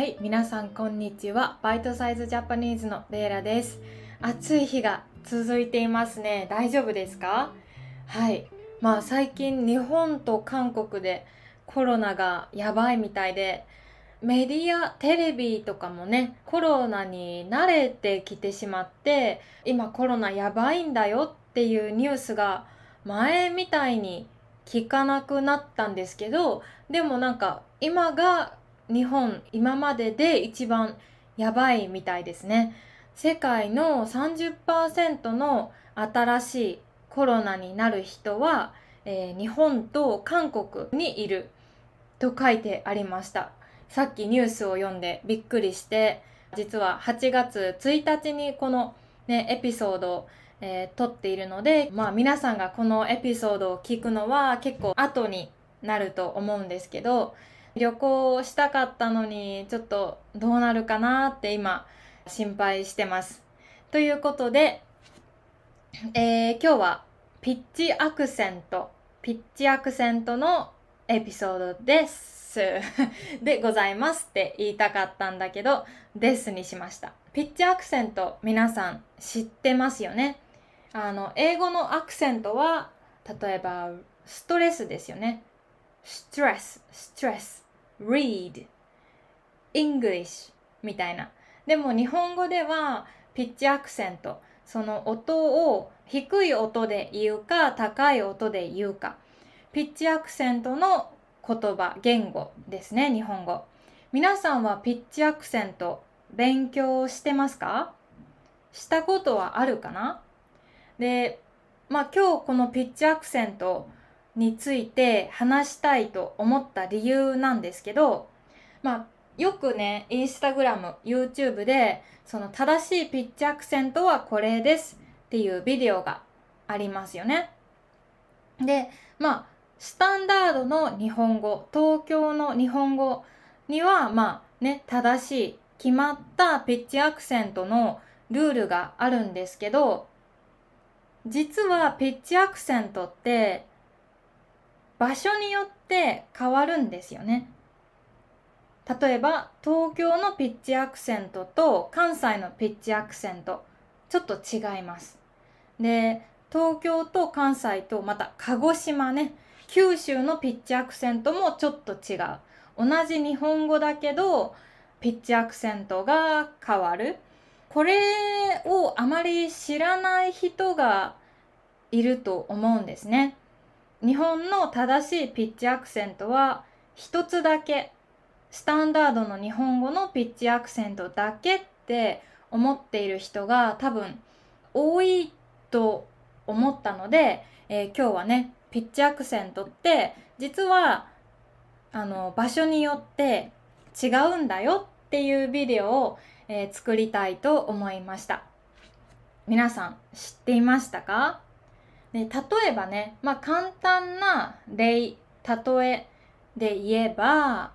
はい、皆さんこんにちは。バイトサイズジャパニーズのレイラです。暑い日が続いていますね。大丈夫ですか？はい。まあ最近日本と韓国でコロナがやばいみたいで、メディア、テレビとかもね、コロナに慣れてきてしまって、今コロナやばいんだよっていうニュースが前みたいに聞かなくなったんですけど、でもなんか今が日本今までで一番やばいみたいですね。世界の30%の新しいコロナになる人は、えー日本と韓国にいると書いてありました。さっきニュースを読んでびっくりして、実は8月1日にこのね、エピソードを、えー撮っているので、まあ皆さんがこのエピソードを聞くのは結構後になると思うんですけど、旅行したかったのにちょっとどうなるかなって今心配してます。ということで、えー今日はピッチアクセント、ピッチアクセントのエピソードです。でございますって言いたかったんだけど、ですにしました。ピッチアクセント皆さん知ってますよね？あの、英語のアクセントは、例えばストレスですよね。Stress, stress, read, English みたいな。でも日本語ではピッチアクセント、その音を低い音で言うか高い音で言うか。ピッチアクセントの言葉、言語ですね、日本語。皆さんはピッチアクセント勉強してますか？したことはあるかな？で、まあ今日このピッチアクセントについて話したいと思った理由なんですけど、まあよくね、インスタグラム、YouTube で、その正しいピッチアクセントはこれですっていうビデオがありますよね。で、まあ、スタンダードの日本語、東京の日本語には、まあね、正しい、決まったピッチアクセントのルールがあるんですけど、実はピッチアクセントって、場所によって変わるんですよね。例えば、東京のピッチアクセントと関西のピッチアクセント、ちょっと違います。で、東京と関西とまた鹿児島ね、九州のピッチアクセントもちょっと違う。同じ日本語だけど、ピッチアクセントが変わる。これをあまり知らない人がいると思うんですね。日本の正しいピッチアクセントは一つだけ。スタンダードの日本語のピッチアクセントだけって思っている人が多分多いと思ったので、えー今日はね、ピッチアクセントって実はあの場所によって違うんだよっていうビデオを、えー作りたいと思いました。皆さん知っていましたか？で例えばね、まあ簡単な例、例えで言えば、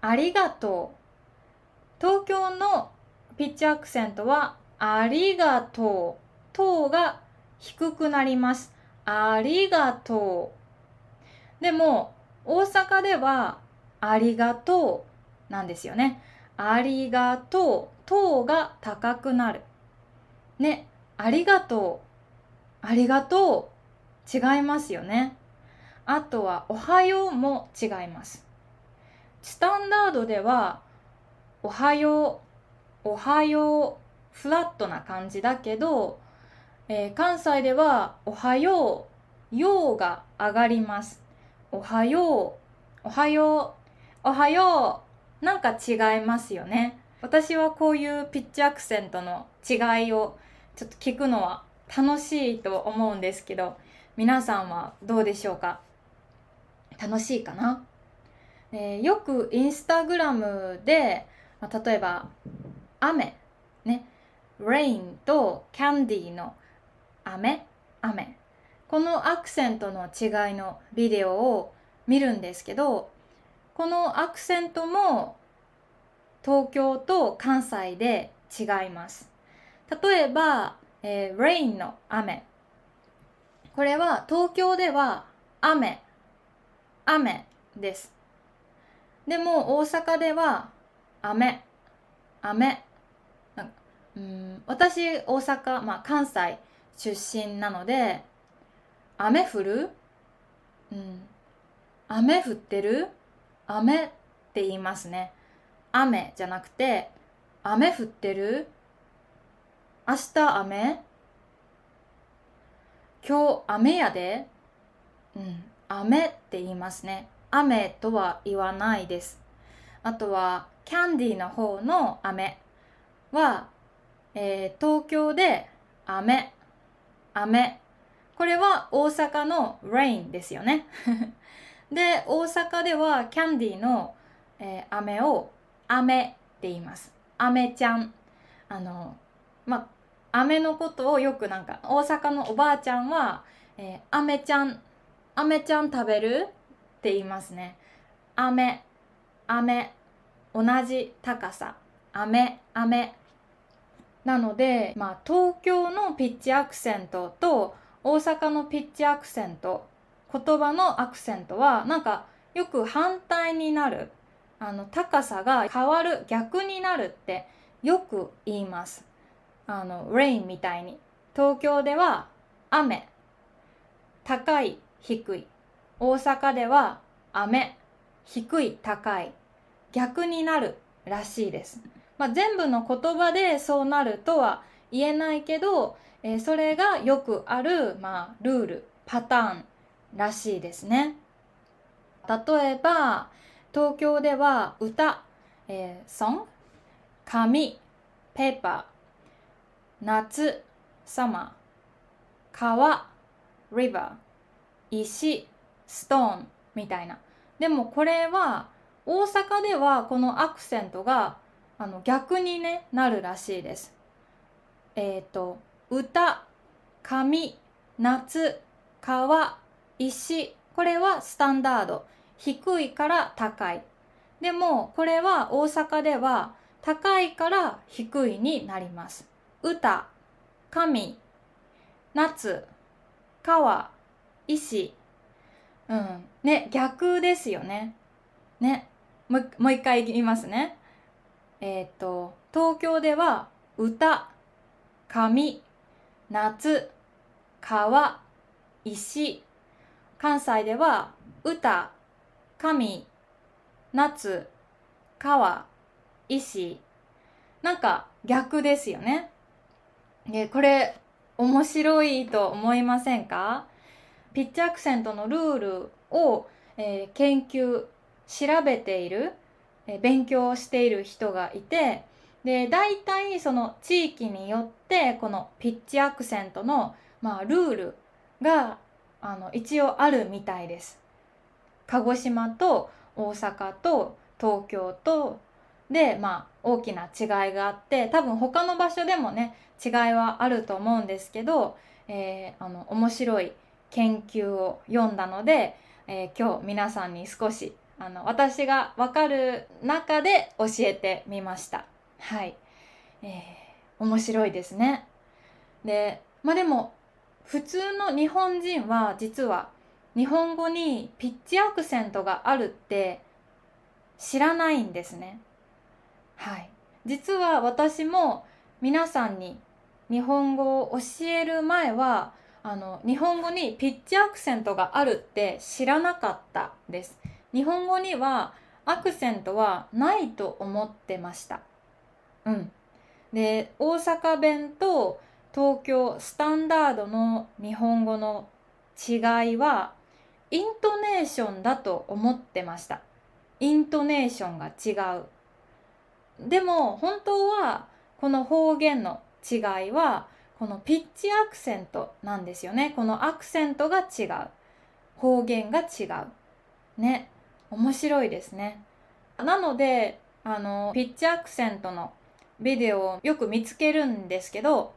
ありがとう。東京のピッチアクセントは、ありがとう。とが低くなります。ありがとう。でも、大阪では、ありがとうなんですよね。ありがとう。とが高くなる。ね、ありがとう。ありがとう。違いますよね。あとは、おはようも違います。スタンダードでは、おはよう、おはよう、フラットな感じだけど、えー関西では、おはよう、ようが上がります。おはよう、おはよう、おはよう、なんか違いますよね。私はこういうピッチアクセントの違いをちょっと聞くのは楽しいと思うんですけど、皆さんはどうでしょうか？楽しいかな？えーよくインスタグラムで、まあ例えば、雨、ね、rain と candy の雨、雨。このアクセントの違いのビデオを見るんですけど、このアクセントも東京と関西で違います。例えば、えー rain の雨。これは東京では雨、雨です。でも大阪では雨雨。うん私大阪、まあ、関西出身なので雨降る？うん。雨降ってる？雨って言いますね。雨じゃなくて雨降ってる？明日雨？今日雨やで。うん雨って言いますね。雨とは言わないです。あとはキャンディーの方の雨は、えー、東京で雨雨。これは大阪の rain ですよね。で大阪ではキャンディーの、えー、飴を飴って言います。飴ちゃん。あのまあ飴のことをよくなんか大阪のおばあちゃんは「えー、飴ちゃん飴ちゃん食べる?」って言いますね。飴飴同じ高さ。飴飴なので、まあ、東京のピッチアクセントと大阪のピッチアクセント言葉のアクセントはなんかよく反対になる。あの高さが変わる逆になるってよく言います。あの rain みたいに。東京では雨。高い低い。大阪では雨。低い高い。逆になるらしいです、まあ、全部の言葉でそうなるとは言えないけど、えー、それがよくある、まあ、ルールパターンらしいですね。例えば東京では歌、えー、ソン紙ペーパー。夏サマー川リバー石ストーンみたいな。でもこれは大阪ではこのアクセントがあの逆にねなるらしいです。えっ、ー、と歌紙夏川石。これはスタンダード。低いから高い。でもこれは大阪では高いから低いになります。歌神夏川石。うん。ね逆ですよね。ね。もう一回言いますね。えっ、ー、と東京では歌神夏川石。関西では歌神夏川石。なんか逆ですよね。でこれ面白いと思いませんか？ピッチアクセントのルールを、えー、研究調べている、えー、勉強している人がいてで大体その地域によってこのピッチアクセントの、まあ、ルールがあの一応あるみたいです。鹿児島と大阪と東京とでまあ大きな違いがあって多分他の場所でもね違いはあると思うんですけど、えー、あの面白い研究を読んだので、えー、今日皆さんに少しあの私が分かる中で教えてみました。はい、えー、面白いですね。でまあでも普通の日本人は実は日本語にピッチアクセントがあるって知らないんですね。はい。実は私も皆さんに日本語を教える前はあの日本語にピッチアクセントがあるって知らなかったです。日本語にはアクセントはないと思ってました。うん。で大阪弁と東京スタンダードの日本語の違いはイントネーションだと思ってましたイントネーションが違うでも本当はこの方言の違いはこのピッチアクセントなんですよねこのアクセントが違う方言が違うね面白いですねなのであのピッチアクセントのビデオをよく見つけるんですけど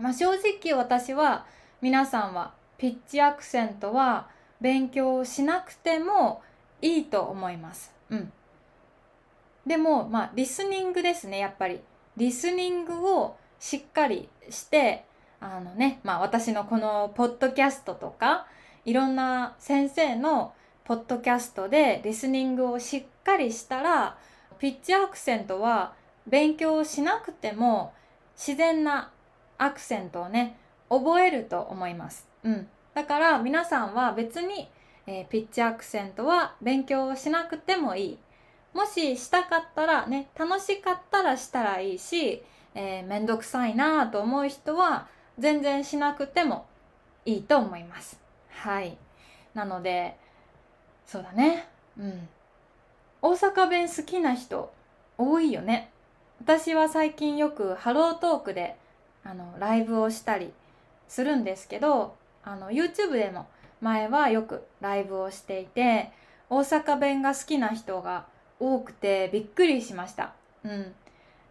まあ、正直私は皆さんはピッチアクセントは勉強しなくてもいいと思います。うん。でも、まあ、リスニングですね、やっぱり。リスニングをしっかりして、あのね、まあ私のこのポッドキャストとか、いろんな先生のポッドキャストでリスニングをしっかりしたら、ピッチアクセントは勉強しなくても自然なアクセントをね覚えると思います。うん、だから皆さんは別に、えー、ピッチアクセントは勉強しなくてもいい。もししたかったらね楽しかったらしたらいいし、えー、めんどくさいなと思う人は全然しなくてもいいと思います。はい。なので、そうだね。うん。大阪弁好きな人多いよね。私は最近よくハロートークであのライブをしたりするんですけどあの YouTube でも前はよくライブをしていて大阪弁が好きな人が多くてびっくりしました。うん、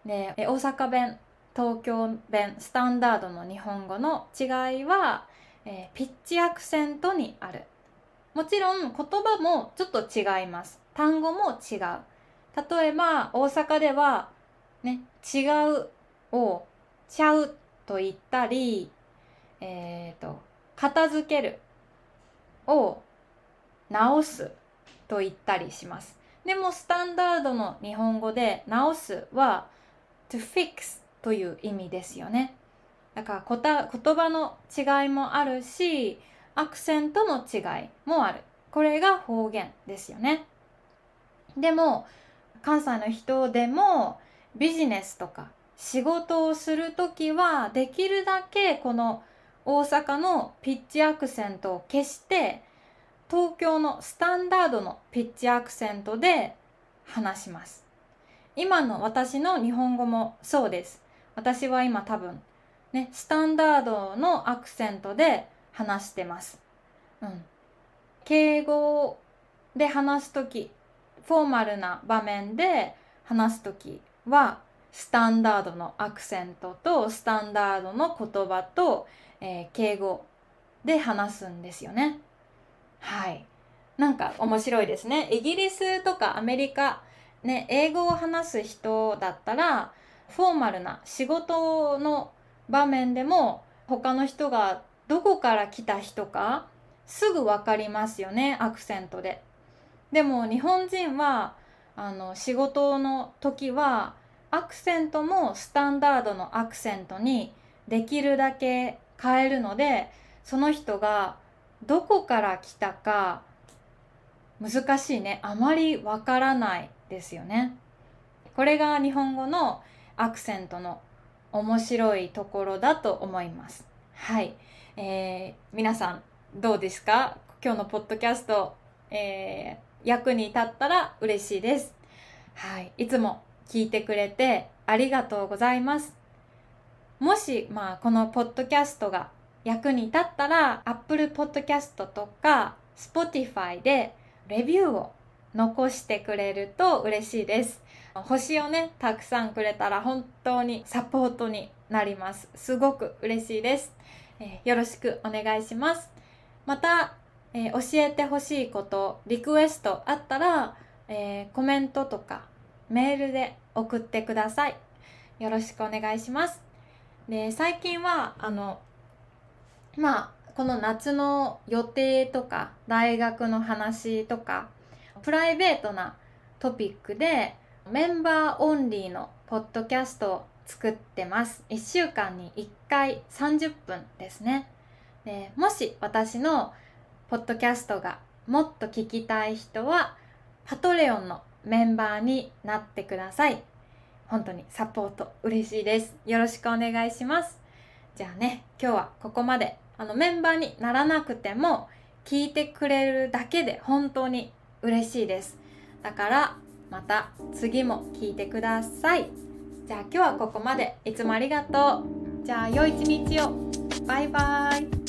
で大阪弁東京弁スタンダードの日本語の違いは、えー、ピッチアクセントにある。もちろん言葉もちょっと違います。単語も違う。例えば大阪ではね違うをちゃうと言ったりえっ、ー、と片付けるを直すと言ったりします。でもスタンダードの日本語で直すは to fix という意味ですよね。だからこた言葉の違いもあるしアクセントの違いもある。これが方言ですよね。でも関西の人でもビジネスとか仕事をする時はできるだけこの大阪のピッチアクセントを消して東京のスタンダードのピッチアクセントで話します今の私の日本語もそうです私は今多分ねスタンダードのアクセントで話してます。うん。敬語で話す時フォーマルな場面で話す時はスタンダードのアクセントとスタンダードの言葉と、えー、敬語で話すんですよね。はい。なんか面白いですね。イギリスとかアメリカ、ね、英語を話す人だったらフォーマルな仕事の場面でも他の人がどこから来た人かすぐ分かりますよねアクセントで。でも日本人はあの仕事の時はアクセントもスタンダードのアクセントにできるだけ変えるのでその人がどこから来たか難しいねあまりわからないですよね。これが日本語のアクセントの面白いところだと思います。はい。えー、皆さんどうですか？今日のポッドキャスト、えー、役に立ったら嬉しいです。はい。いつも聞いてくれてありがとうございます。もし、まあ、このポッドキャストが役に立ったら、Apple Podcast とか Spotify でレビューを残してくれると嬉しいです。星をね、たくさんくれたら本当にサポートになります。すごく嬉しいです。えー、よろしくお願いします。また、えー、教えてほしいこと、リクエストあったら、えー、コメントとかメールで送ってください。よろしくお願いします。で、最近は、あの、まあ、この夏の予定とか、大学の話とか、プライベートなトピックで、メンバーオンリーのポッドキャストを作ってます。1週間に1回30分ですね。でもし私のポッドキャストがもっと聞きたい人は、パトレオンのメンバーになってください。本当にサポート嬉しいです。よろしくお願いします。じゃあね、今日はここまで。あのメンバーにならなくても聞いてくれるだけで本当に嬉しいです。だからまた次も聞いてください。じゃあ今日はここまで。いつもありがとう。じゃあ良い一日を。バイバーイ。